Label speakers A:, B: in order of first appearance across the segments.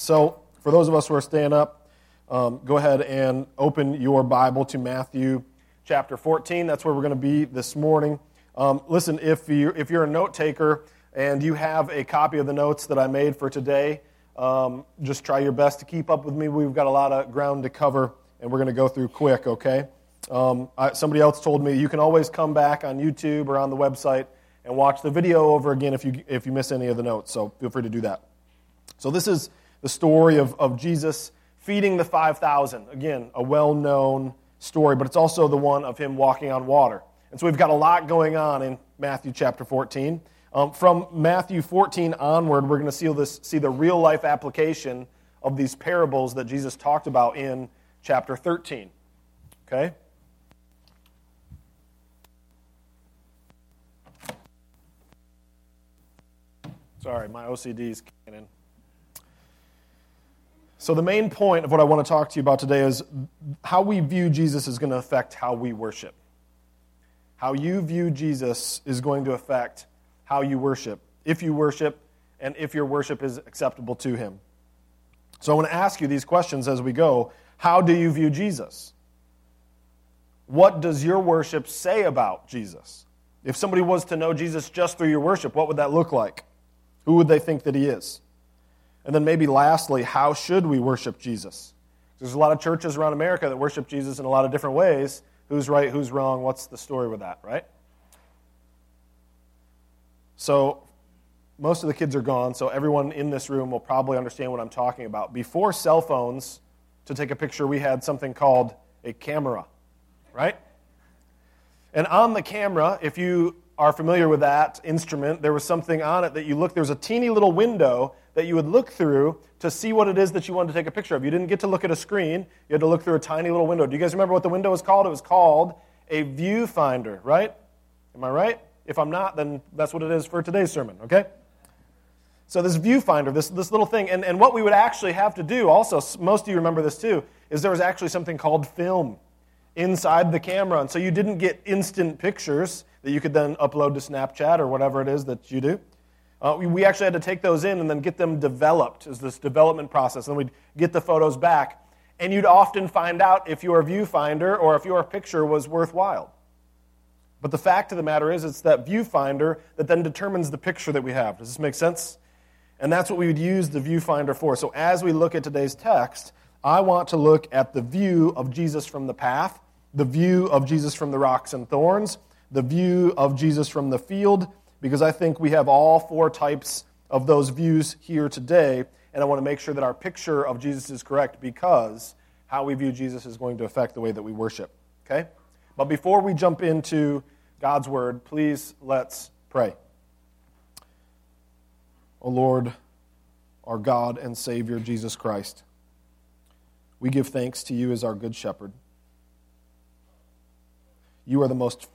A: So, for those of us who are staying up, um, go ahead and open your Bible to Matthew chapter 14. That's where we're going to be this morning. Um, listen, if, you, if you're a note taker and you have a copy of the notes that I made for today, um, just try your best to keep up with me. We've got a lot of ground to cover, and we're going to go through quick, okay? Um, I, somebody else told me you can always come back on YouTube or on the website and watch the video over again if you, if you miss any of the notes, so feel free to do that. So, this is the story of, of Jesus feeding the 5,000. Again, a well known story, but it's also the one of him walking on water. And so we've got a lot going on in Matthew chapter 14. Um, from Matthew 14 onward, we're going to see, this, see the real life application of these parables that Jesus talked about in chapter 13. Okay? Sorry, my OCD's kicking in. So, the main point of what I want to talk to you about today is how we view Jesus is going to affect how we worship. How you view Jesus is going to affect how you worship, if you worship, and if your worship is acceptable to Him. So, I want to ask you these questions as we go. How do you view Jesus? What does your worship say about Jesus? If somebody was to know Jesus just through your worship, what would that look like? Who would they think that He is? And then maybe lastly, how should we worship Jesus? There's a lot of churches around America that worship Jesus in a lot of different ways. Who's right, who's wrong, what's the story with that, right? So, most of the kids are gone, so everyone in this room will probably understand what I'm talking about. Before cell phones, to take a picture, we had something called a camera, right? And on the camera, if you are familiar with that instrument, there was something on it that you look, there was a teeny little window that you would look through to see what it is that you wanted to take a picture of. You didn't get to look at a screen, you had to look through a tiny little window. Do you guys remember what the window was called? It was called a viewfinder, right? Am I right? If I'm not, then that's what it is for today's sermon, okay? So, this viewfinder, this, this little thing, and, and what we would actually have to do, also, most of you remember this too, is there was actually something called film inside the camera. And so you didn't get instant pictures that you could then upload to Snapchat or whatever it is that you do. Uh, we, we, actually had to take those in and then get them developed as this development process. And we'd get the photos back. And you'd often find out if your viewfinder or if your picture was worthwhile. But the fact of the matter is, it's that viewfinder that then determines the picture that we have. Does this make sense? And that's what we would use the viewfinder for. So as we look at today's text, I want to look at the view of Jesus from the path, the view of Jesus from the rocks and thorns, the view of Jesus from the field, because I think we have all four types of those views here today, and I want to make sure that our picture of Jesus is correct because how we view Jesus is going to affect the way that we worship. Okay? But before we jump into God's word, please let's pray. O Lord, our God and Savior, Jesus Christ, we give thanks to you as our good shepherd. You are the most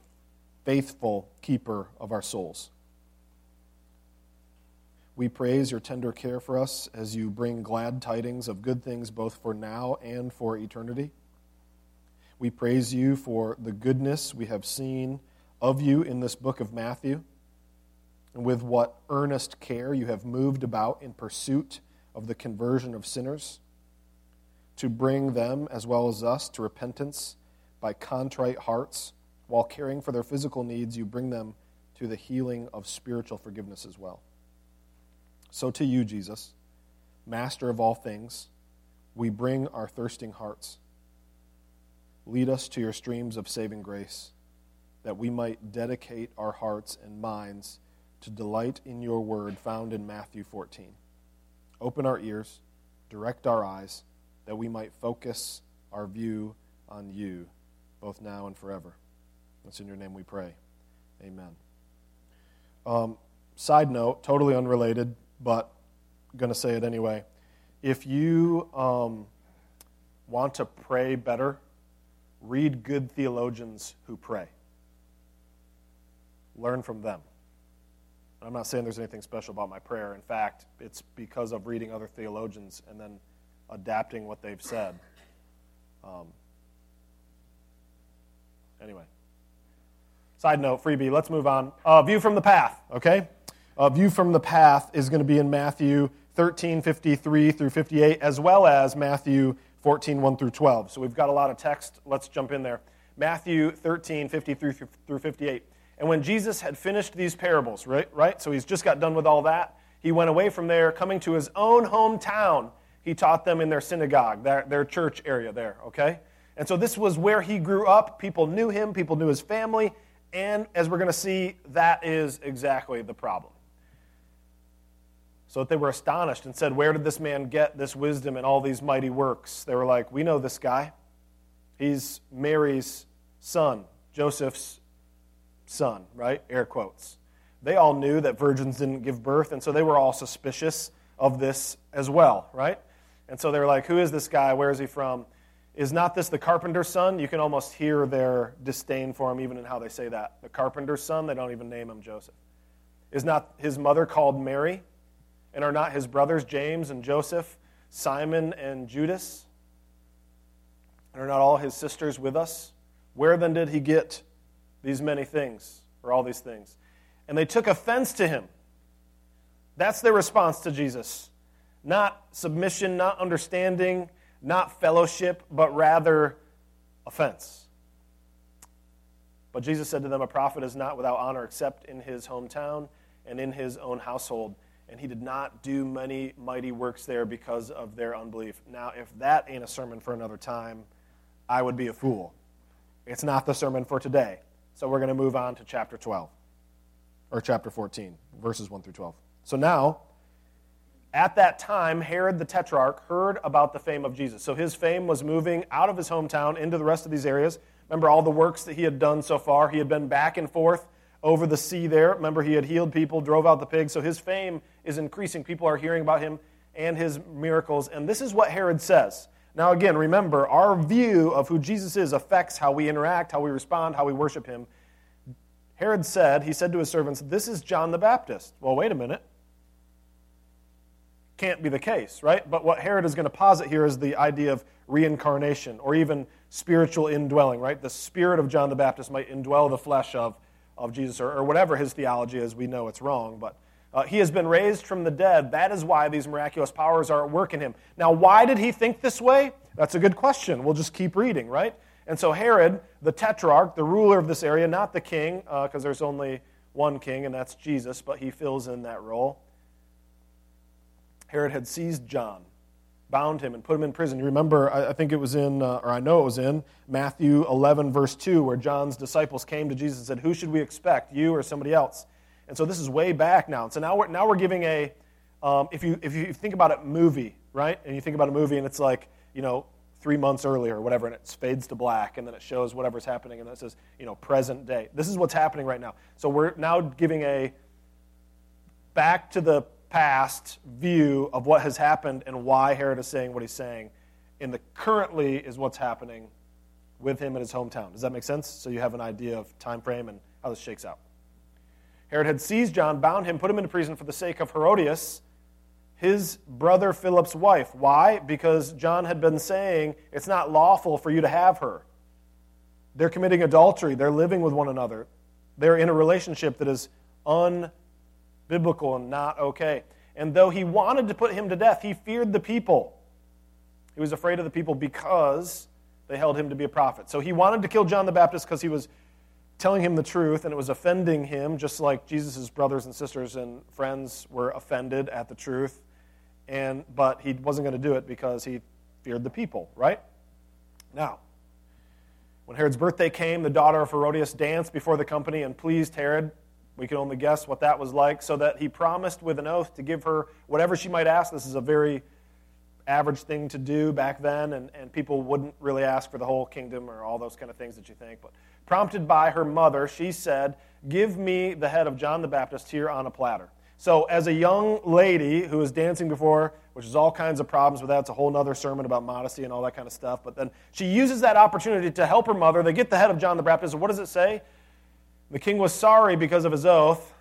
A: faithful keeper of our souls. We praise your tender care for us as you bring glad tidings of good things both for now and for eternity. We praise you for the goodness we have seen of you in this book of Matthew, and with what earnest care you have moved about in pursuit of the conversion of sinners, to bring them, as well as us, to repentance by contrite hearts while caring for their physical needs, you bring them to the healing of spiritual forgiveness as well. So to you, Jesus, Master of all things, we bring our thirsting hearts. Lead us to your streams of saving grace, that we might dedicate our hearts and minds to delight in your word found in Matthew 14. Open our ears, direct our eyes, that we might focus our view on you, both now and forever. It's in your name we pray. Amen. Um, side note, totally unrelated, but I'm going to say it anyway. If you um, want to pray better, read good theologians who pray. Learn from them. I'm not saying there's anything special about my prayer. In fact, it's because of reading other theologians and then adapting what they've said. Um, anyway. Side note, freebie. Let's move on. Uh, view from the path, okay? Uh, view from the path is going to be in Matthew 13, 53 through 58, as well as Matthew 14, 1 through 12. So we've got a lot of text. Let's jump in there. Matthew 13, 53 through 58. And when Jesus had finished these parables, right, right? So he's just got done with all that. He went away from there, coming to his own hometown. He taught them in their synagogue, their, their church area there, okay? And so this was where he grew up. People knew him, people knew his family. And as we're going to see, that is exactly the problem. So that they were astonished and said, Where did this man get this wisdom and all these mighty works? They were like, We know this guy. He's Mary's son, Joseph's son, right? Air quotes. They all knew that virgins didn't give birth, and so they were all suspicious of this as well, right? And so they were like, Who is this guy? Where is he from? Is not this the carpenter's son? You can almost hear their disdain for him even in how they say that. The carpenter's son, they don't even name him Joseph. Is not his mother called Mary? And are not his brothers James and Joseph, Simon and Judas? And are not all his sisters with us? Where then did he get these many things, or all these things? And they took offense to him. That's their response to Jesus. Not submission, not understanding, not fellowship, but rather offense. But Jesus said to them, A prophet is not without honor except in his hometown and in his own household. And he did not do many mighty works there because of their unbelief. Now, if that ain't a sermon for another time, I would be a fool. It's not the sermon for today. So we're going to move on to chapter 12, or chapter 14, verses 1 through 12. So now, at that time, Herod the Tetrarch heard about the fame of Jesus. So his fame was moving out of his hometown into the rest of these areas. Remember all the works that he had done so far? He had been back and forth over the sea there. Remember, he had healed people, drove out the pigs. So his fame is increasing. People are hearing about him and his miracles. And this is what Herod says. Now, again, remember, our view of who Jesus is affects how we interact, how we respond, how we worship him. Herod said, he said to his servants, This is John the Baptist. Well, wait a minute can't be the case, right? But what Herod is going to posit here is the idea of reincarnation or even spiritual indwelling, right? The spirit of John the Baptist might indwell the flesh of, of Jesus or, or whatever his theology is. We know it's wrong, but uh, he has been raised from the dead. That is why these miraculous powers are at work in him. Now, why did he think this way? That's a good question. We'll just keep reading, right? And so, Herod, the tetrarch, the ruler of this area, not the king, because uh, there's only one king, and that's Jesus, but he fills in that role. Herod had seized John, bound him, and put him in prison. You remember, I think it was in, uh, or I know it was in, Matthew 11, verse 2, where John's disciples came to Jesus and said, Who should we expect, you or somebody else? And so this is way back now. And So now we're, now we're giving a, um, if, you, if you think about it, movie, right? And you think about a movie and it's like, you know, three months earlier or whatever, and it fades to black, and then it shows whatever's happening, and then it says, you know, present day. This is what's happening right now. So we're now giving a back to the past view of what has happened and why Herod is saying what he's saying. In the currently is what's happening with him in his hometown. Does that make sense? So you have an idea of time frame and how this shakes out. Herod had seized John, bound him, put him into prison for the sake of Herodias, his brother Philip's wife. Why? Because John had been saying it's not lawful for you to have her. They're committing adultery. They're living with one another. They're in a relationship that is un biblical and not okay. And though he wanted to put him to death, he feared the people. He was afraid of the people because they held him to be a prophet. So he wanted to kill John the Baptist because he was telling him the truth and it was offending him, just like Jesus' brothers and sisters and friends were offended at the truth. And, but he wasn't going to do it because he feared the people, right? Now, when Herod's birthday came, the daughter of Herodias danced before the company and pleased Herod we can only guess what that was like, so that he promised with an oath to give her whatever she might ask. This is a very average thing to do back then, and, and people wouldn't really ask for the whole kingdom or all those kind of things that you think. But prompted by her mother, she said, Give me the head of John the Baptist here on a platter. So, as a young lady who was dancing before, which is all kinds of problems with that, it's a whole other sermon about modesty and all that kind of stuff. But then she uses that opportunity to help her mother. They get the head of John the Baptist. what does it say? The king was sorry because of his oath,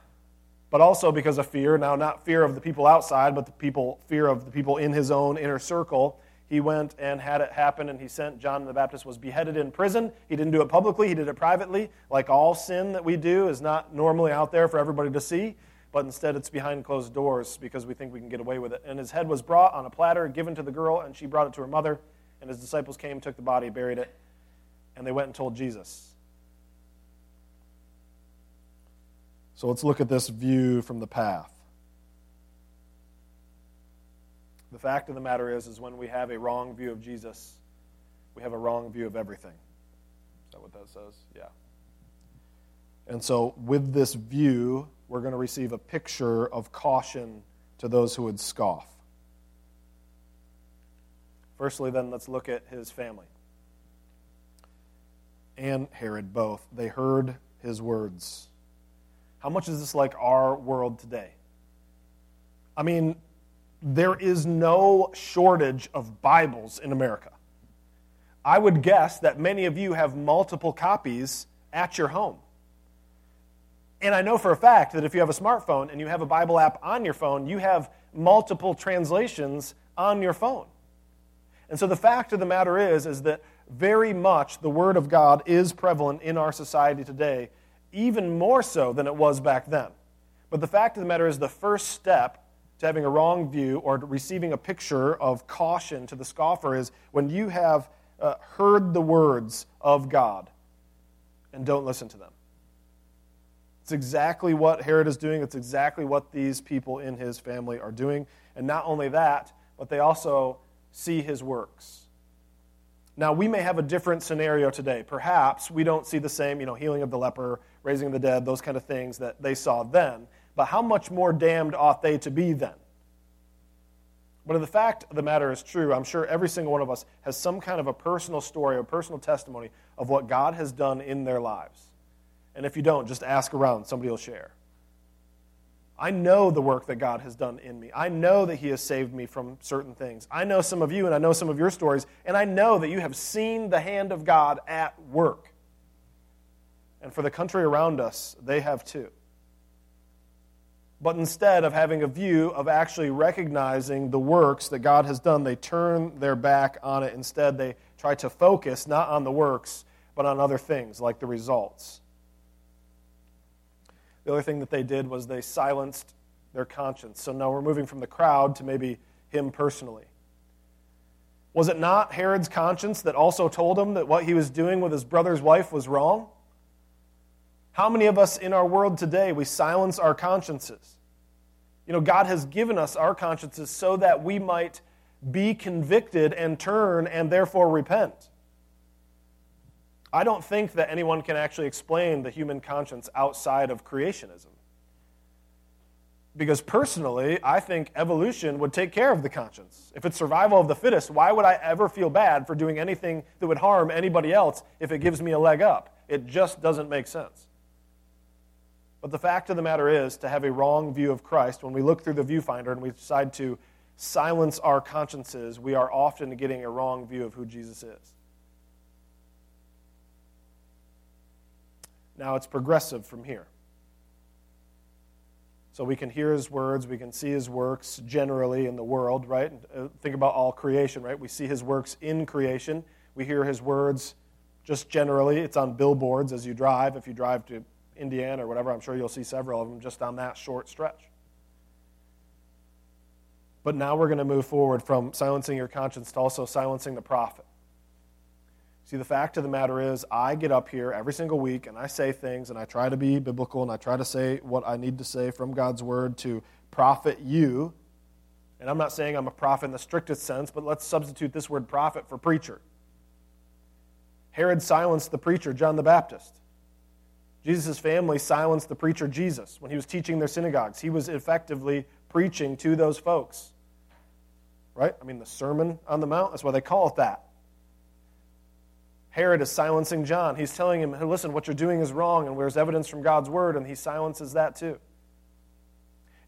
A: but also because of fear. Now, not fear of the people outside, but the people, fear of the people in his own inner circle. He went and had it happen, and he sent John the Baptist was beheaded in prison. He didn't do it publicly; he did it privately. Like all sin that we do is not normally out there for everybody to see. but instead it's behind closed doors because we think we can get away with it. And his head was brought on a platter, given to the girl, and she brought it to her mother. And his disciples came, took the body, buried it, and they went and told Jesus. So let's look at this view from the path. The fact of the matter is, is when we have a wrong view of Jesus, we have a wrong view of everything. Is that what that says? Yeah. And so, with this view, we're going to receive a picture of caution to those who would scoff. Firstly, then, let's look at his family. And Herod both. They heard his words. How much is this like our world today? I mean, there is no shortage of Bibles in America. I would guess that many of you have multiple copies at your home. And I know for a fact that if you have a smartphone and you have a Bible app on your phone, you have multiple translations on your phone. And so the fact of the matter is is that very much the word of God is prevalent in our society today, even more so than it was back then. But the fact of the matter is the first step to having a wrong view or receiving a picture of caution to the scoffer is when you have uh, heard the words of God and don't listen to them. It's exactly what Herod is doing. It's exactly what these people in his family are doing. And not only that, but they also see his works. Now, we may have a different scenario today. Perhaps we don't see the same, you know, healing of the leper, raising of the dead, those kind of things that they saw then but how much more damned ought they to be then? But the fact of the matter is true, I'm sure every single one of us has some kind of a personal story or personal testimony of what God has done in their lives. And if you don't, just ask around, somebody will share. I know the work that God has done in me. I know that He has saved me from certain things. I know some of you, and I know some of your stories, and I know that you have seen the hand of God at work. And for the country around us, they have too. But instead of having a view of actually recognizing the works that God has done, they turn their back on it. Instead, they try to focus not on the works, but on other things like the results. The other thing that they did was they silenced their conscience. So now we're moving from the crowd to maybe him personally. Was it not Herod's conscience that also told him that what he was doing with his brother's wife was wrong? How many of us in our world today, we silence our consciences? You know, God has given us our consciences so that we might be convicted and turn and therefore repent. I don't think that anyone can actually explain the human conscience outside of creationism. Because personally, I think evolution would take care of the conscience. If it's survival of the fittest, why would I ever feel bad for doing anything that would harm anybody else if it gives me a leg up? It just doesn't make sense. But the fact of the matter is, to have a wrong view of Christ, when we look through the viewfinder and we decide to silence our consciences, we are often getting a wrong view of who Jesus is. Now it's progressive from here. So we can hear his words, we can see his works generally in the world, right? Uh, think about all creation, right? We see his works in creation. We hear his words just generally. It's on billboards as you drive. If you drive to Indiana or whatever, I'm sure you'll see several of them just on that short stretch. But now we're going to move forward from silencing your conscience to also silencing the prophet. See, the fact of the matter is, I get up here every single week and I say things and I try to be biblical and I try to say what I need to say from God's word to profit you. And I'm not saying I'm a prophet in the strictest sense, but let's substitute this word prophet for preacher. Herod silenced the preacher, John the Baptist. Jesus' family silenced the preacher Jesus when he was teaching their synagogues. He was effectively preaching to those folks. Right? I mean, the Sermon on the Mount, that's why they call it that. Herod is silencing John. He's telling him, hey, listen, what you're doing is wrong, and where's evidence from God's word, and he silences that too.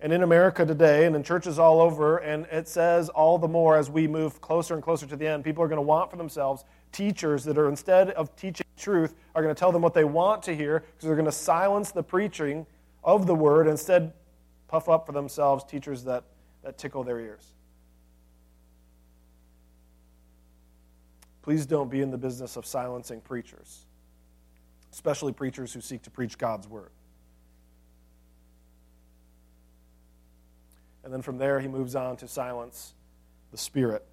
A: And in America today, and in churches all over, and it says all the more as we move closer and closer to the end, people are going to want for themselves teachers that are, instead of teaching truth, are going to tell them what they want to hear because they're going to silence the preaching of the word instead puff up for themselves teachers that, that tickle their ears. Please don't be in the business of silencing preachers, especially preachers who seek to preach God's word. And then from there, he moves on to silence the Spirit.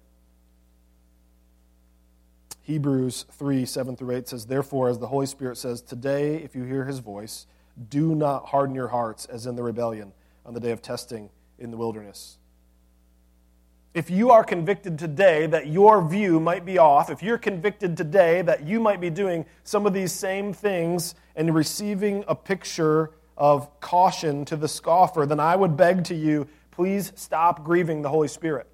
A: Hebrews 3 7 through 8 says, Therefore, as the Holy Spirit says, Today, if you hear his voice, do not harden your hearts as in the rebellion on the day of testing in the wilderness. If you are convicted today that your view might be off, if you're convicted today that you might be doing some of these same things and receiving a picture of caution to the scoffer, then I would beg to you, please stop grieving the Holy Spirit.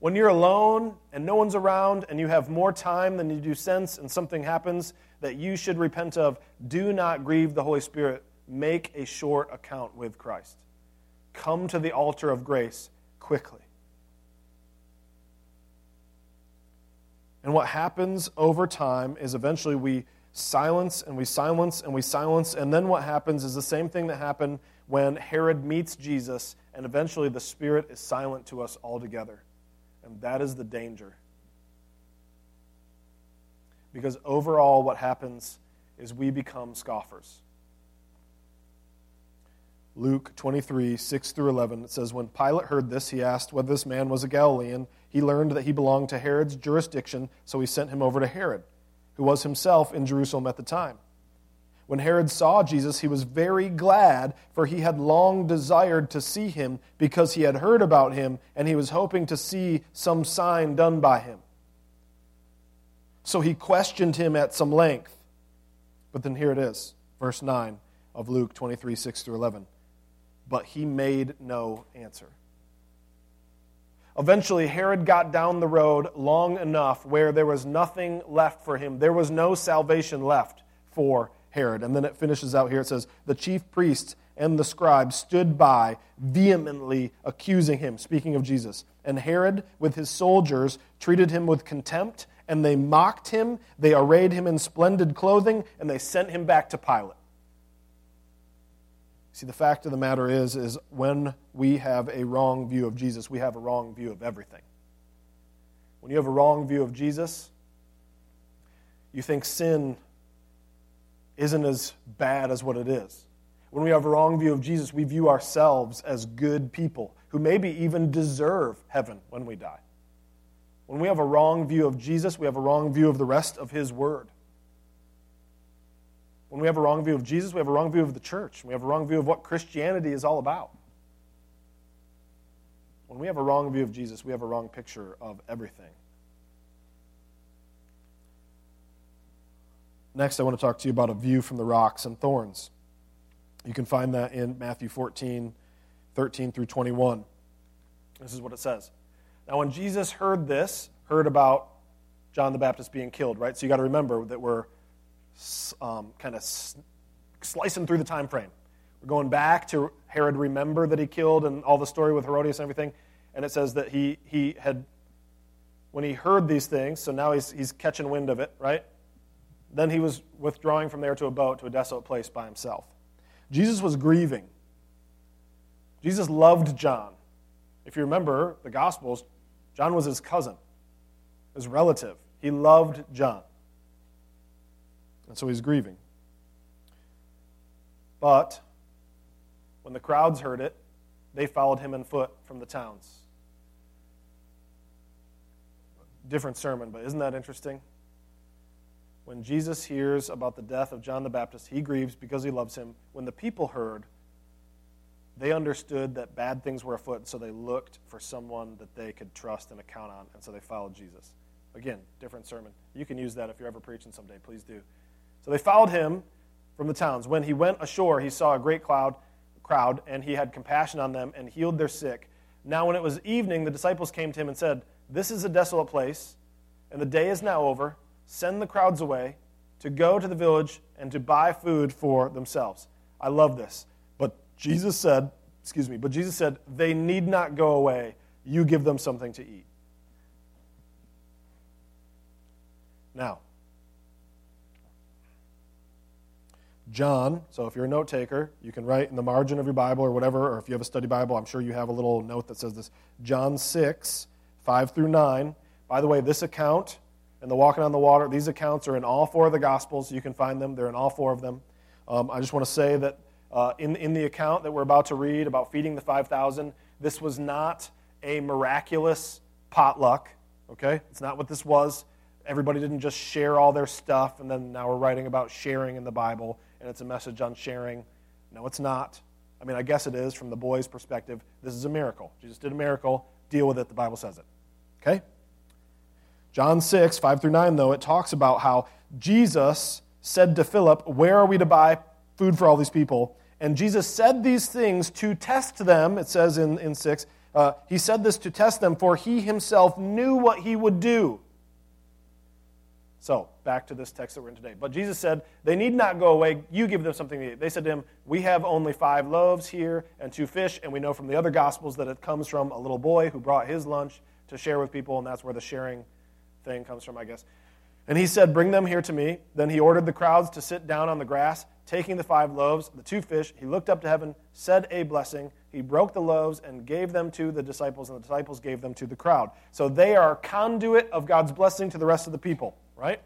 A: When you're alone and no one's around and you have more time than you do sense and something happens that you should repent of, do not grieve the Holy Spirit. Make a short account with Christ. Come to the altar of grace quickly. And what happens over time is eventually we silence and we silence and we silence. And then what happens is the same thing that happened when Herod meets Jesus, and eventually the Spirit is silent to us altogether. And that is the danger. Because overall, what happens is we become scoffers. Luke 23, 6 through 11, it says, When Pilate heard this, he asked whether this man was a Galilean. He learned that he belonged to Herod's jurisdiction, so he sent him over to Herod, who was himself in Jerusalem at the time. When Herod saw Jesus, he was very glad, for he had long desired to see him because he had heard about him, and he was hoping to see some sign done by him. So he questioned him at some length. But then here it is, verse 9 of Luke 23 6 through 11. But he made no answer. Eventually, Herod got down the road long enough where there was nothing left for him. There was no salvation left for Herod. And then it finishes out here. It says, The chief priests and the scribes stood by, vehemently accusing him, speaking of Jesus. And Herod, with his soldiers, treated him with contempt, and they mocked him. They arrayed him in splendid clothing, and they sent him back to Pilate. See, the fact of the matter is, is when we have a wrong view of Jesus, we have a wrong view of everything. When you have a wrong view of Jesus, you think sin isn't as bad as what it is. When we have a wrong view of Jesus, we view ourselves as good people who maybe even deserve heaven when we die. When we have a wrong view of Jesus, we have a wrong view of the rest of His Word. When we have a wrong view of Jesus, we have a wrong view of the church. We have a wrong view of what Christianity is all about. When we have a wrong view of Jesus, we have a wrong picture of everything. Next, I want to talk to you about a view from the rocks and thorns. You can find that in Matthew 14, 13 through 21. This is what it says. Now, when Jesus heard this, heard about John the Baptist being killed, right? So you got to remember that we're um, kind of slicing through the time frame. We're going back to Herod remember that he killed and all the story with Herodias and everything. And it says that he, he had, when he heard these things, so now he's, he's catching wind of it, right? Then he was withdrawing from there to a boat to a desolate place by himself. Jesus was grieving. Jesus loved John. If you remember the Gospels, John was his cousin, his relative. He loved John. And so he's grieving. But when the crowds heard it, they followed him on foot from the towns. Different sermon, but isn't that interesting? When Jesus hears about the death of John the Baptist, he grieves because he loves him. When the people heard, they understood that bad things were afoot, so they looked for someone that they could trust and account on, and so they followed Jesus. Again, different sermon. You can use that if you're ever preaching someday, please do. So they followed him from the towns. When he went ashore, he saw a great cloud, crowd, and he had compassion on them and healed their sick. Now, when it was evening, the disciples came to him and said, This is a desolate place, and the day is now over send the crowds away, to go to the village and to buy food for themselves. I love this. But Jesus said, excuse me, but Jesus said, they need not go away. You give them something to eat. Now, John, so if you're a note taker, you can write in the margin of your Bible or whatever, or if you have a study Bible, I'm sure you have a little note that says this John 6, 5 through 9. By the way, this account and the walking on the water. These accounts are in all four of the Gospels. You can find them, they're in all four of them. Um, I just want to say that Uh, in, in the account that we're about to read about feeding the 5,000, this was not a miraculous potluck, okay? It's not what this was. Everybody didn't just share all their stuff, and then now we're writing about sharing in the Bible, and it's a message on sharing. No, it's not. I mean, I guess it is from the boy's perspective. This is a miracle. Jesus did a miracle. Deal with it. The Bible says it. Okay? John 6, 5 through 9, though, it talks about how Jesus said to Philip, Where are we to buy food for all these people? And Jesus said these things to test them, it says in, in 6. Uh, he said this to test them, for he himself knew what he would do. So, back to this text that we're in today. But Jesus said, They need not go away. You give them something to eat. They said to him, We have only five loaves here and two fish. And we know from the other Gospels that it comes from a little boy who brought his lunch to share with people. And that's where the sharing thing comes from, I guess. And he said, Bring them here to me. Then he ordered the crowds to sit down on the grass. Taking the five loaves, the two fish, he looked up to heaven, said a blessing. He broke the loaves and gave them to the disciples, and the disciples gave them to the crowd. So they are conduit of God's blessing to the rest of the people right?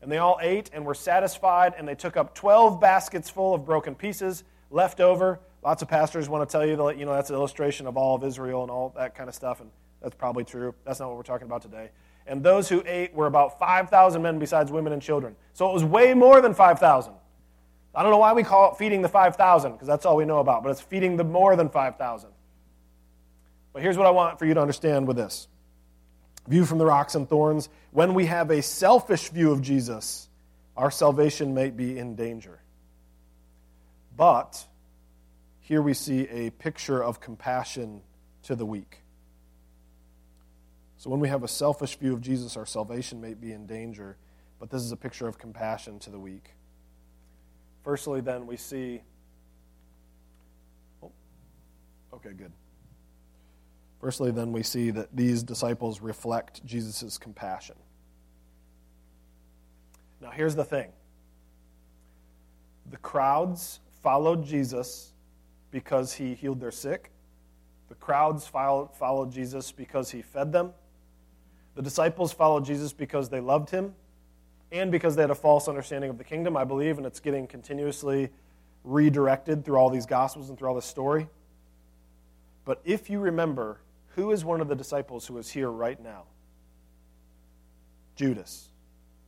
A: And they all ate and were satisfied, and they took up 12 baskets full of broken pieces left over. Lots of pastors want to tell you that you know that's an illustration of all of Israel and all that kind of stuff, and that's probably true. That's not what we're talking about today. And those who ate were about 5,000 men besides women and children. So it was way more than 5,000. I don't know why we call it feeding the 5,000, because that's all we know about, but it's feeding the more than 5,000. But here's what I want for you to understand with this view from the rocks and thorns, when we have a selfish view of Jesus, our salvation may be in danger. But here we see a picture of compassion to the weak. So when we have a selfish view of Jesus, our salvation may be in danger, but this is a picture of compassion to the weak. Firstly, then, we see. Oh, okay, good. Firstly, then, we see that these disciples reflect Jesus' compassion. Now, here's the thing the crowds followed Jesus because he healed their sick, the crowds followed Jesus because he fed them, the disciples followed Jesus because they loved him, and because they had a false understanding of the kingdom, I believe, and it's getting continuously redirected through all these gospels and through all this story. But if you remember, who is one of the disciples who is here right now? Judas.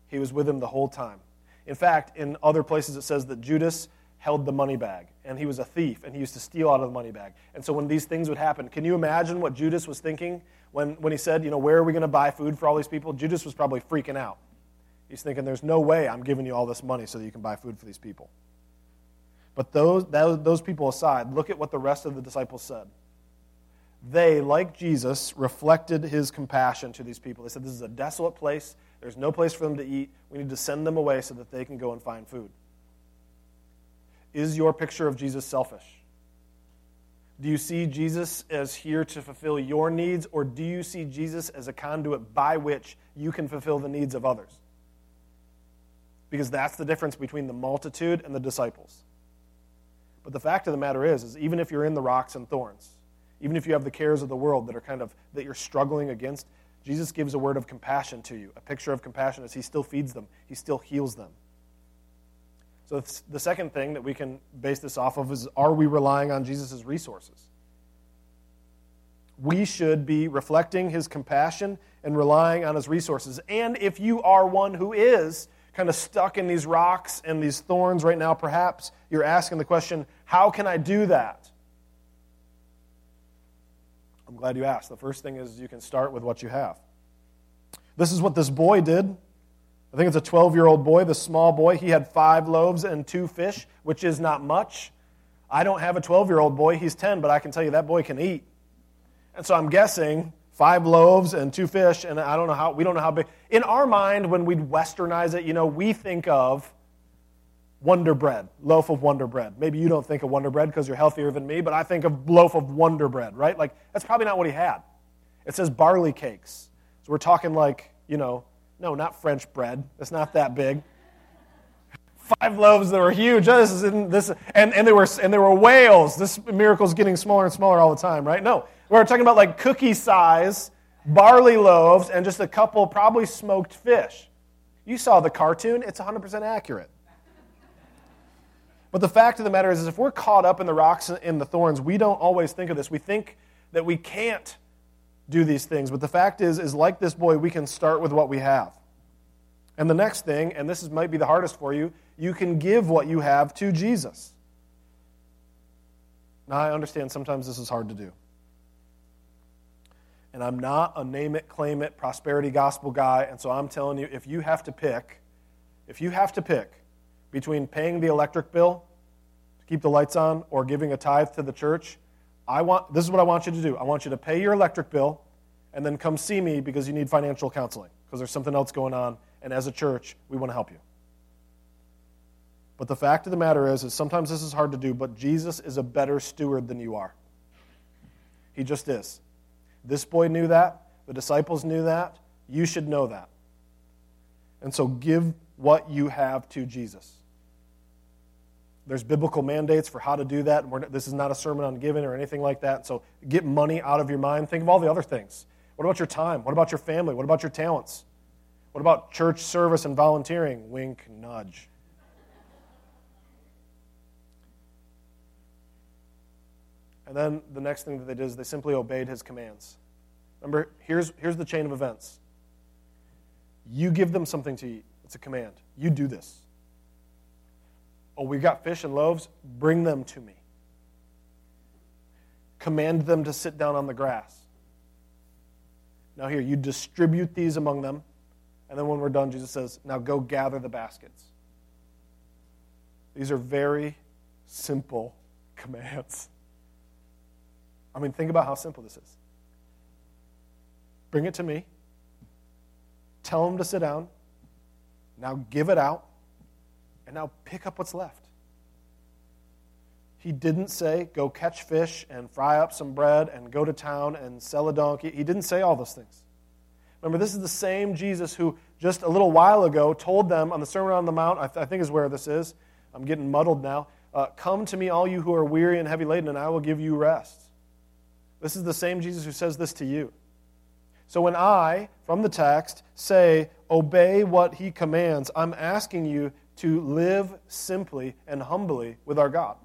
A: He was with him the whole time. In fact, in other places it says that Judas held the money bag and he was a thief and he used to steal out of the money bag. And so when these things would happen, can you imagine what Judas was thinking when, when he said, you know, where are we going to buy food for all these people? Judas was probably freaking out. He's thinking, there's no way I'm giving you all this money so that you can buy food for these people. But those, those people aside, look at what the rest of the disciples said they, like Jesus, reflected his compassion to these people. They said, This is a desolate place. There's no place for them to eat. We need to send them away so that they can go and find food. Is your picture of Jesus selfish? Do you see Jesus as here to fulfill your needs, or do you see Jesus as a conduit by which you can fulfill the needs of others? Because that's the difference between the multitude and the disciples. But the fact of the matter is, is even if you're in the rocks and thorns, even if you have the cares of the world that are kind of that you're struggling against, Jesus gives a word of compassion to you, a picture of compassion as he still feeds them, he still heals them. So the second thing that we can base this off of is are we relying on Jesus' resources? We should be reflecting his compassion and relying on his resources. And if you are one who is kind of stuck in these rocks and these thorns right now, perhaps you're asking the question, how can I do that? I'm glad you asked. The first thing is you can start with what you have. This is what this boy did. I think it's a 12 year old boy, the small boy. He had five loaves and two fish, which is not much. I don't have a 12 year old boy. He's 10, but I can tell you that boy can eat. And so I'm guessing five loaves and two fish, and I don't know how, we don't know how big. In our mind, when we westernize it, you know, we think of Wonder Bread, loaf of Wonder Bread. Maybe you don't think of Wonder Bread because you're healthier than me, but I think of loaf of Wonder Bread, right? Like, that's probably not what he had. It says barley cakes. So we're talking like, you know, no, not French bread. It's not that big. Five loaves that were huge. Oh, this is this, and, and, they were, and they were whales. This miracle is getting smaller and smaller all the time, right? No, we're talking about like cookie size barley loaves and just a couple probably smoked fish. You saw the cartoon, it's 100% accurate. But the fact of the matter is, is if we're caught up in the rocks and the thorns, we don't always think of this. We think that we can't do these things. But the fact is, is like this boy, we can start with what we have. And the next thing, and this is, might be the hardest for you, you can give what you have to Jesus. Now, I understand sometimes this is hard to do. And I'm not a name it, claim it, prosperity gospel guy. And so I'm telling you, if you have to pick, if you have to pick between paying the electric bill to keep the lights on or giving a tithe to the church, I want, this is what I want you to do. I want you to pay your electric bill and then come see me because you need financial counseling because there's something else going on. And as a church, we want to help you. But the fact of the matter is, is sometimes this is hard to do, but Jesus is a better steward than you are. He just is. This boy knew that. The disciples knew that. You should know that. And so give what you have to Jesus. There's biblical mandates for how to do that. this is not a sermon on giving or anything like that. So get money out of your mind. Think of all the other things. What about your time? What about your family? What about your talents? What about church service and volunteering? Wink, nudge. And then the next thing that they did is they simply obeyed his commands. Remember, here's, here's the chain of events. You give them something to eat. It's a command. You do this. Oh, we've got fish and loaves. Bring them to me. Command them to sit down on the grass. Now, here, you distribute these among them. And then when we're done, Jesus says, Now go gather the baskets. These are very simple commands. I mean, think about how simple this is. Bring it to me. Tell them to sit down. Now give it out and now pick up what's left. He didn't say, go catch fish and fry up some bread and go to town and sell a donkey. He didn't say all those things. Remember, this is the same Jesus who just a little while ago told them on the Sermon on the Mount, I, th- I think is where this is. I'm getting muddled now. Uh, Come to me, all you who are weary and heavy laden, and I will give you rest. This is the same Jesus who says this to you. So when I, from the text, say, obey what he commands, I'm asking you to live simply and humbly with our God.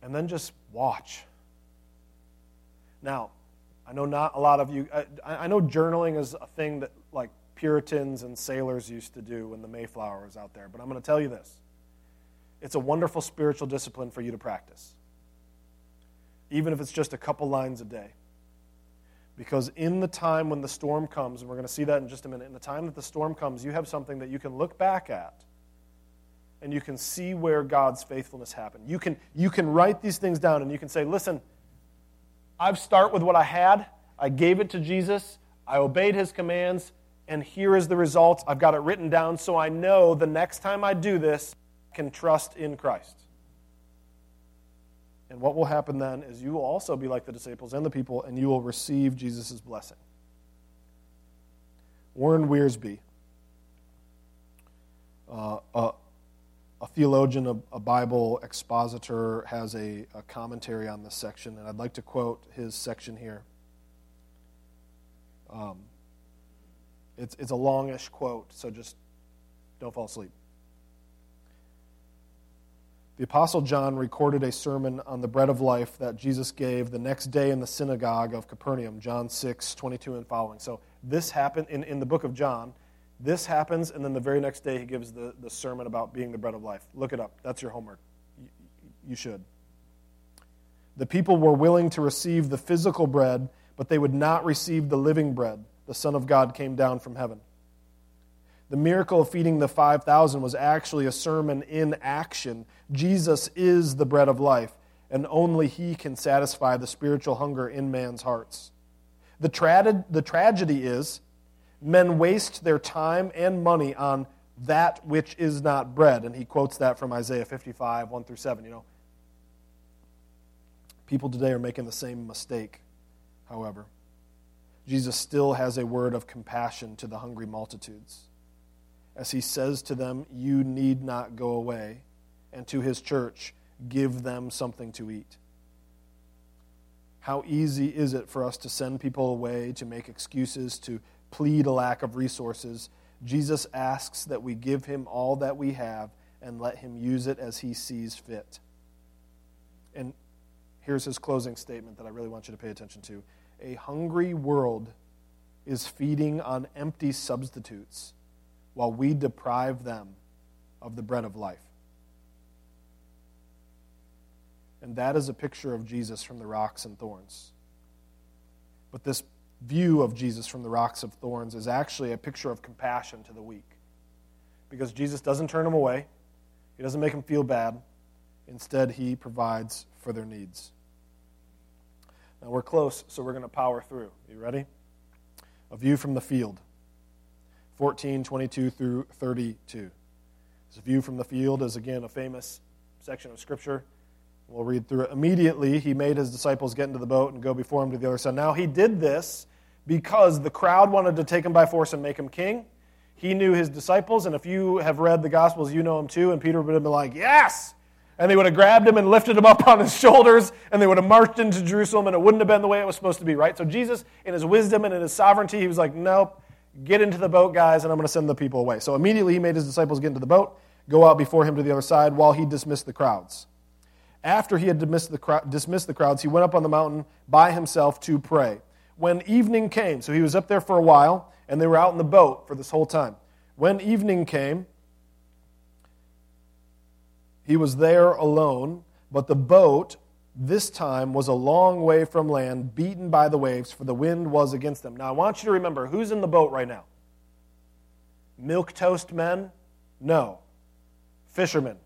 A: And then just watch. Now, I know not a lot of you, I, I, know journaling is a thing that like Puritans and sailors used to do when the Mayflower was out there, but I'm going to tell you this. It's a wonderful spiritual discipline for you to practice, even if it's just a couple lines a day. Because in the time when the storm comes, and we're going to see that in just a minute, in the time that the storm comes, you have something that you can look back at and you can see where God's faithfulness happened. You can, you can write these things down and you can say, listen, I start with what I had, I gave it to Jesus, I obeyed his commands, and here is the result. I've got it written down so I know the next time I do this, I can trust in Christ. And what will happen then is you will also be like the disciples and the people, and you will receive Jesus' blessing. Warren Wiersbe, uh, a, a, theologian, a, a, Bible expositor, has a, a commentary on this section, and I'd like to quote his section here. Um, it's, it's a longish quote, so just don't fall asleep. The Apostle John recorded a sermon on the bread of life that Jesus gave the next day in the synagogue of Capernaum, John 6, 22 and following. So this happened in, in the book of John. This happens, and then the very next day he gives the, the sermon about being the bread of life. Look it up. That's your homework. You, you should. The people were willing to receive the physical bread, but they would not receive the living bread. The Son of God came down from heaven. The miracle of feeding the 5,000 was actually a sermon in action. Jesus is the bread of life, and only He can satisfy the spiritual hunger in man's hearts. The, tra- the tragedy is men waste their time and money on that which is not bread. And he quotes that from Isaiah 55, 1 through 7. You know, people today are making the same mistake, however. Jesus still has a word of compassion to the hungry multitudes as he says to them, You need not go away, and to his church, give them something to eat. How easy is it for us to send people away, to make excuses, to plead a lack of resources? Jesus asks that we give him all that we have and let him use it as he sees fit. And here's his closing statement that I really want you to pay attention to. A hungry world is feeding on empty substitutes while we deprive them of the bread of life. And that is a picture of Jesus from the rocks and thorns. But this view of Jesus from the rocks of thorns is actually a picture of compassion to the weak. Because Jesus doesn't turn them away, He doesn't make them feel bad. Instead, He provides for their needs. Now we're close, so we're going to power through. You ready? A view from the field 14, 22 through 32. This view from the field is, again, a famous section of Scripture. We'll read through it. Immediately, he made his disciples get into the boat and go before him to the other side. Now, he did this because the crowd wanted to take him by force and make him king. He knew his disciples, and if you have read the Gospels, you know him too. And Peter would have been like, Yes! And they would have grabbed him and lifted him up on his shoulders, and they would have marched into Jerusalem, and it wouldn't have been the way it was supposed to be, right? So, Jesus, in his wisdom and in his sovereignty, he was like, Nope, get into the boat, guys, and I'm going to send the people away. So, immediately, he made his disciples get into the boat, go out before him to the other side, while he dismissed the crowds. After he had dismissed the, dismissed the crowds, he went up on the mountain by himself to pray. When evening came, so he was up there for a while, and they were out in the boat for this whole time. When evening came, he was there alone, but the boat this time was a long way from land, beaten by the waves, for the wind was against them. Now I want you to remember who's in the boat right now? Milk toast men? No. Fishermen.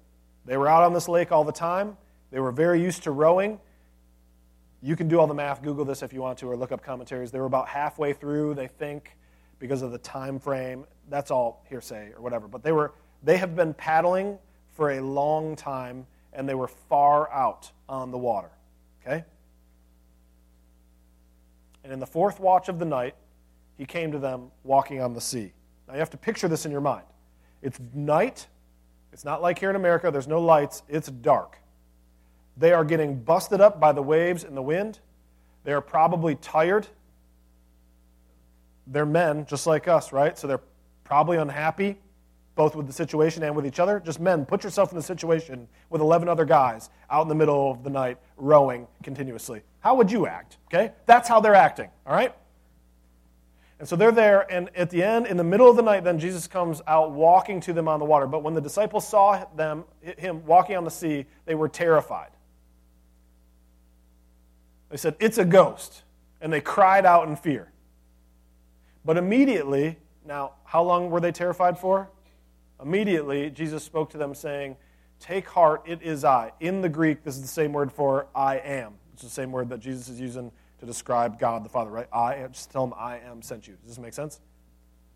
A: They were out on this lake all the time. They were very used to rowing. You can do all the math, Google this if you want to, or look up commentaries. They were about halfway through, they think, because of the time frame. That's all hearsay or whatever. But they were they have been paddling for a long time, and they were far out on the water. Okay? And in the fourth watch of the night, he came to them walking on the sea. Now you have to picture this in your mind. It's night. It's not like here in America, there's no lights, it's dark. They are getting busted up by the waves and the wind. They are probably tired. They're men, just like us, right? So they're probably unhappy, both with the situation and with each other. Just men, put yourself in the situation with 11 other guys out in the middle of the night rowing continuously. How would you act? Okay? That's how they're acting, all right? And so they're there, and at the end, in the middle of the night, then Jesus comes out walking to them on the water. But when the disciples saw them, him walking on the sea, they were terrified. They said, It's a ghost. And they cried out in fear. But immediately, now, how long were they terrified for? Immediately, Jesus spoke to them, saying, Take heart, it is I. In the Greek, this is the same word for I am. It's the same word that Jesus is using to describe God the Father, right? I am. Just tell him, I am sent you. Does this make sense?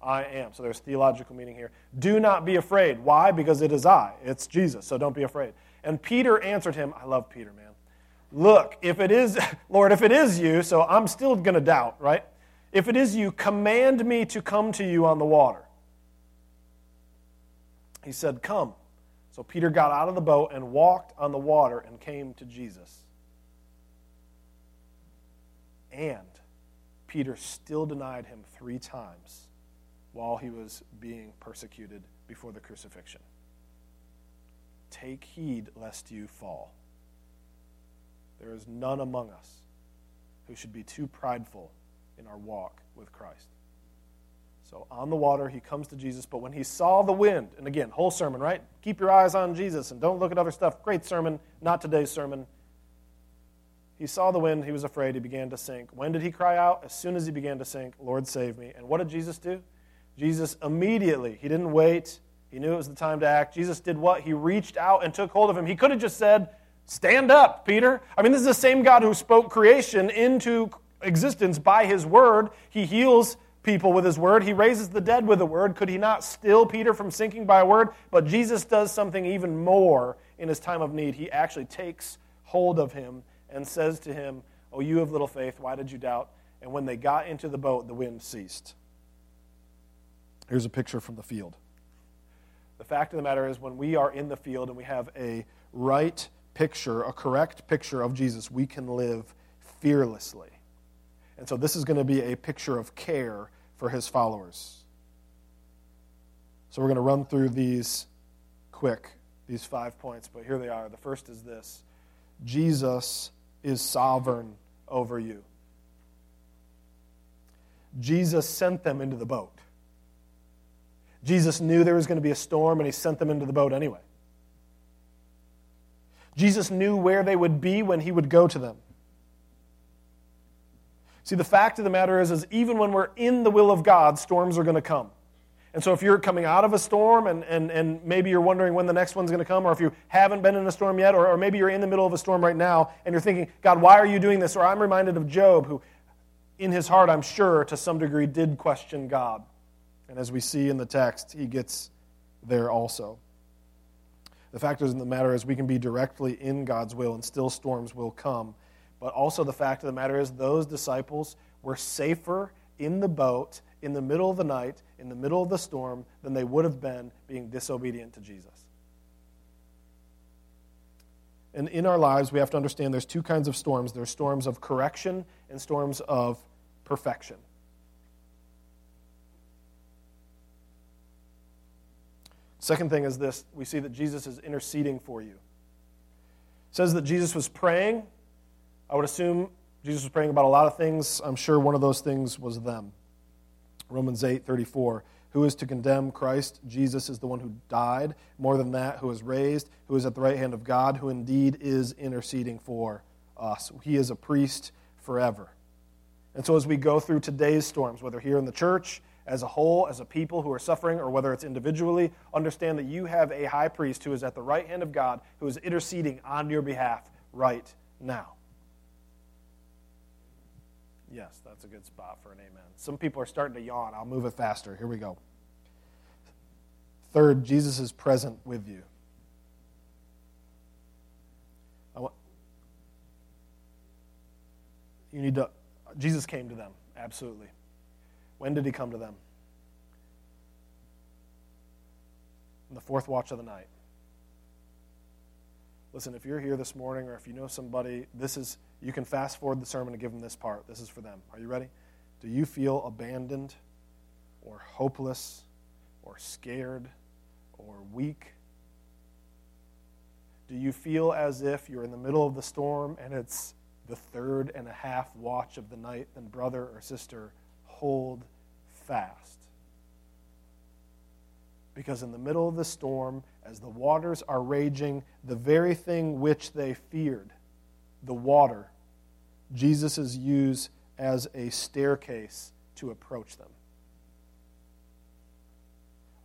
A: I am. So there's theological meaning here. Do not be afraid. Why? Because it is I. It's Jesus. So don't be afraid. And Peter answered him. I love Peter, man. Look, if it is, Lord, if it is you, so I'm still going to doubt, right? If it is you, command me to come to you on the water. He said, Come. So Peter got out of the boat and walked on the water and came to Jesus. And Peter still denied him three times while he was being persecuted before the crucifixion. Take heed lest you fall. There is none among us who should be too prideful in our walk with Christ. So on the water, he comes to Jesus, but when he saw the wind, and again, whole sermon, right? Keep your eyes on Jesus and don't look at other stuff. Great sermon, not today's sermon. He saw the wind, he was afraid, he began to sink. When did he cry out? As soon as he began to sink, Lord, save me. And what did Jesus do? Jesus immediately, he didn't wait, he knew it was the time to act. Jesus did what? He reached out and took hold of him. He could have just said, Stand up, Peter. I mean, this is the same God who spoke creation into existence by his word. He heals people with his word. He raises the dead with a word. Could he not still Peter from sinking by a word? But Jesus does something even more in his time of need. He actually takes hold of him and says to him, Oh, you have little faith, why did you doubt? And when they got into the boat, the wind ceased. Here's a picture from the field. The fact of the matter is, when we are in the field and we have a right picture, a correct picture of Jesus, we can live fearlessly. And so this is going to be a picture of care for his followers. So we're going to run through these quick, these five points, but here they are. The first is this Jesus is sovereign over you. Jesus sent them into the boat. Jesus knew there was going to be a storm, and he sent them into the boat anyway. Jesus knew where they would be when he would go to them. See, the fact of the matter is, is even when we're in the will of God, storms are going to come. And so if you're coming out of a storm and, and, and maybe you're wondering when the next one's going to come, or if you haven't been in a storm yet, or, or maybe you're in the middle of a storm right now and you're thinking, God, why are you doing this? Or I'm reminded of Job, who in his heart, I'm sure, to some degree, did question God. And as we see in the text, he gets there also. The fact of the matter is, we can be directly in God's will, and still storms will come. But also, the fact of the matter is, those disciples were safer in the boat in the middle of the night, in the middle of the storm, than they would have been being disobedient to Jesus. And in our lives, we have to understand there's two kinds of storms there's storms of correction and storms of perfection. Second thing is this we see that Jesus is interceding for you. It says that Jesus was praying. I would assume Jesus was praying about a lot of things. I'm sure one of those things was them. Romans 8 34. Who is to condemn Christ? Jesus is the one who died. More than that, who is raised, who is at the right hand of God, who indeed is interceding for us. He is a priest forever. And so, as we go through today's storms, whether here in the church, as a whole, as a people who are suffering, or whether it's individually, understand that you have a high priest who is at the right hand of God, who is interceding on your behalf right now. Yes, that's a good spot for an amen. Some people are starting to yawn. I'll move it faster. Here we go. Third, Jesus is present with you. Want, you need to. Jesus came to them, absolutely. When did he come to them? In the fourth watch of the night. Listen, if you're here this morning or if you know somebody, this is you can fast forward the sermon and give them this part. This is for them. Are you ready? Do you feel abandoned or hopeless or scared or weak? Do you feel as if you're in the middle of the storm and it's the third and a half watch of the night? Then, brother or sister, hold fast. Because in the middle of the storm, as the waters are raging, the very thing which they feared, the water, Jesus is used as a staircase to approach them.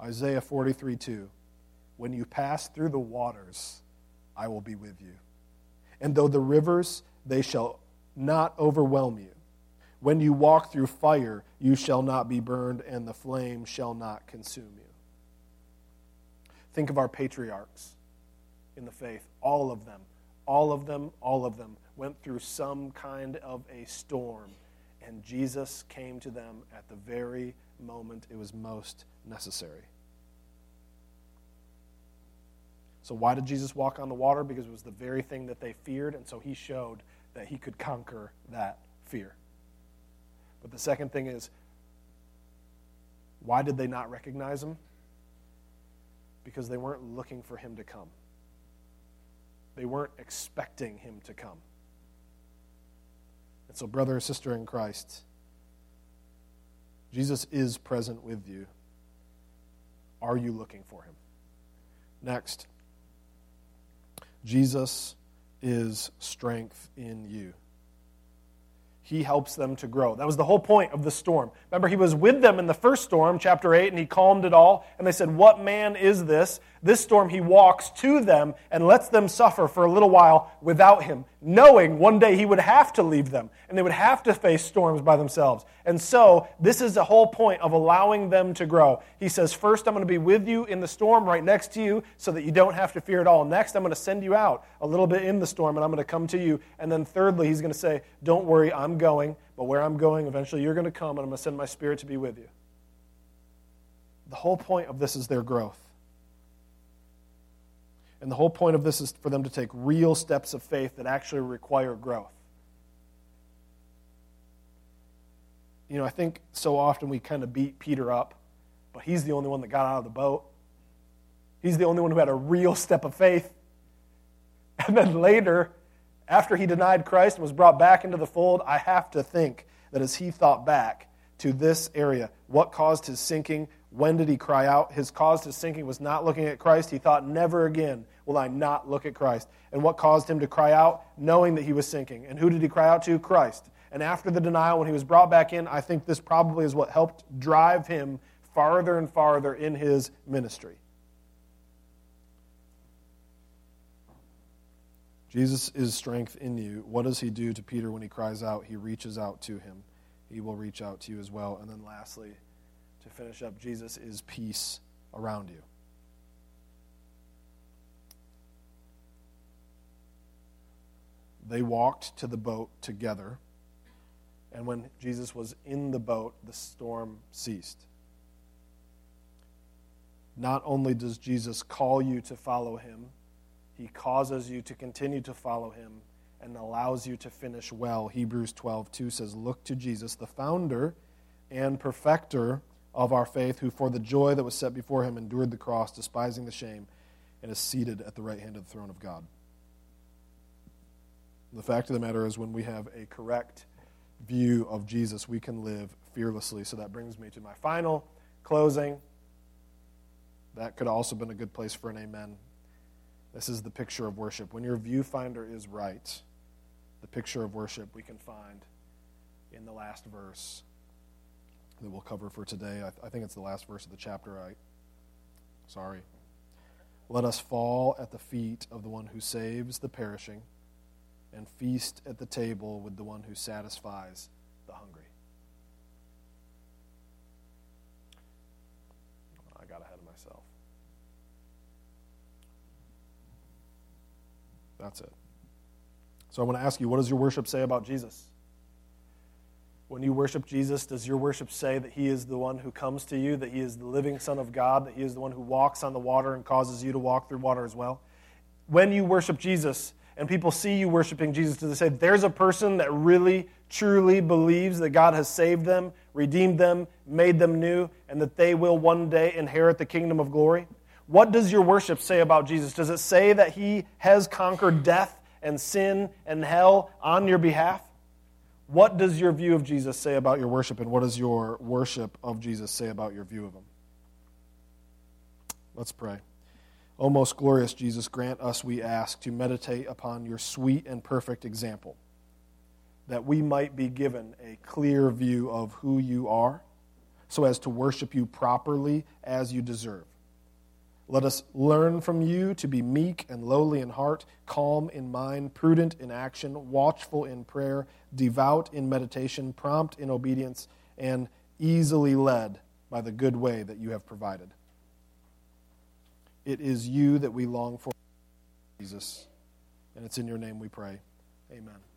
A: Isaiah 43 2. When you pass through the waters, I will be with you. And though the rivers, they shall not overwhelm you. When you walk through fire, you shall not be burned, and the flame shall not consume you. Think of our patriarchs in the faith, all of them, all of them, all of them went through some kind of a storm, and Jesus came to them at the very moment it was most necessary. So, why did Jesus walk on the water? Because it was the very thing that they feared, and so he showed that he could conquer that fear. But the second thing is, why did they not recognize him? Because they weren't looking for him to come. They weren't expecting him to come. And so, brother or sister in Christ, Jesus is present with you. Are you looking for him? Next, Jesus is strength in you he helps them to grow. That was the whole point of the storm. Remember, he was with them in the first storm, chapter 8, and he calmed it all. And they said, What man is this? This storm, he walks to them and lets them suffer for a little while without him, knowing one day he would have to leave them and they would have to face storms by themselves. And so, this is the whole point of allowing them to grow. He says, First, I'm going to be with you in the storm right next to you so that you don't have to fear at all. Next, I'm going to send you out a little bit in the storm and I'm going to come to you. And then, thirdly, he's going to say, Don't worry, I'm going, but where I'm going, eventually you're going to come and I'm going to send my spirit to be with you. The whole point of this is their growth. And the whole point of this is for them to take real steps of faith that actually require growth. you know, I think so often we kind of beat Peter up, but he's the only one that got out of the boat. He's the only one who had a real step of faith. And then later, after he denied Christ and was brought back into the fold, I have to think that as he thought back to this area, what caused his sinking? When did he cry out? His cause to sinking was not looking at Christ. He thought, never again will I not look at Christ. And what caused him to cry out? Knowing that he was sinking. And who did he cry out to? Christ. And after the denial, when he was brought back in, I think this probably is what helped drive him farther and farther in his ministry. Jesus is strength in you. What does he do to Peter when he cries out? He reaches out to him. He will reach out to you as well. And then lastly, to finish up, Jesus is peace around you. They walked to the boat together, and when Jesus was in the boat, the storm ceased. Not only does Jesus call you to follow him, he causes you to continue to follow him and allows you to finish well. Hebrews 12, 2 says, Look to Jesus, the founder and perfecter of our faith, who for the joy that was set before him endured the cross, despising the shame, and is seated at the right hand of the throne of God. The fact of the matter is, when we have a correct view of Jesus, we can live fearlessly. So that brings me to my final closing. That could also have been a good place for an amen. This is the picture of worship. When your viewfinder is right, the picture of worship we can find in the last verse that we'll cover for today. I, I think it's the last verse of the chapter. I sorry. Let us fall at the feet of the one who saves the perishing and feast at the table with the one who satisfies the hungry. I got ahead of myself. That's it. So I want to ask you, what does your worship say about Jesus? When you worship Jesus, does your worship say that He is the one who comes to you, that He is the living Son of God, that He is the one who walks on the water and causes you to walk through water as well? When you worship Jesus and people see you worshiping Jesus, do they say, there's a person that really, truly believes that God has saved them, redeemed them, made them new, and that they will one day inherit the kingdom of glory? What does your worship say about Jesus? Does it say that He has conquered death and sin and hell on your behalf? What does your view of Jesus say about your worship, and what does your worship of Jesus say about your view of him? Let's pray. O most glorious Jesus, grant us, we ask, to meditate upon your sweet and perfect example, that we might be given a clear view of who you are, so as to worship you properly as you deserve. Let us learn from you to be meek and lowly in heart, calm in mind, prudent in action, watchful in prayer, devout in meditation, prompt in obedience, and easily led by the good way that you have provided. It is you that we long for, Jesus, and it's in your name we pray. Amen.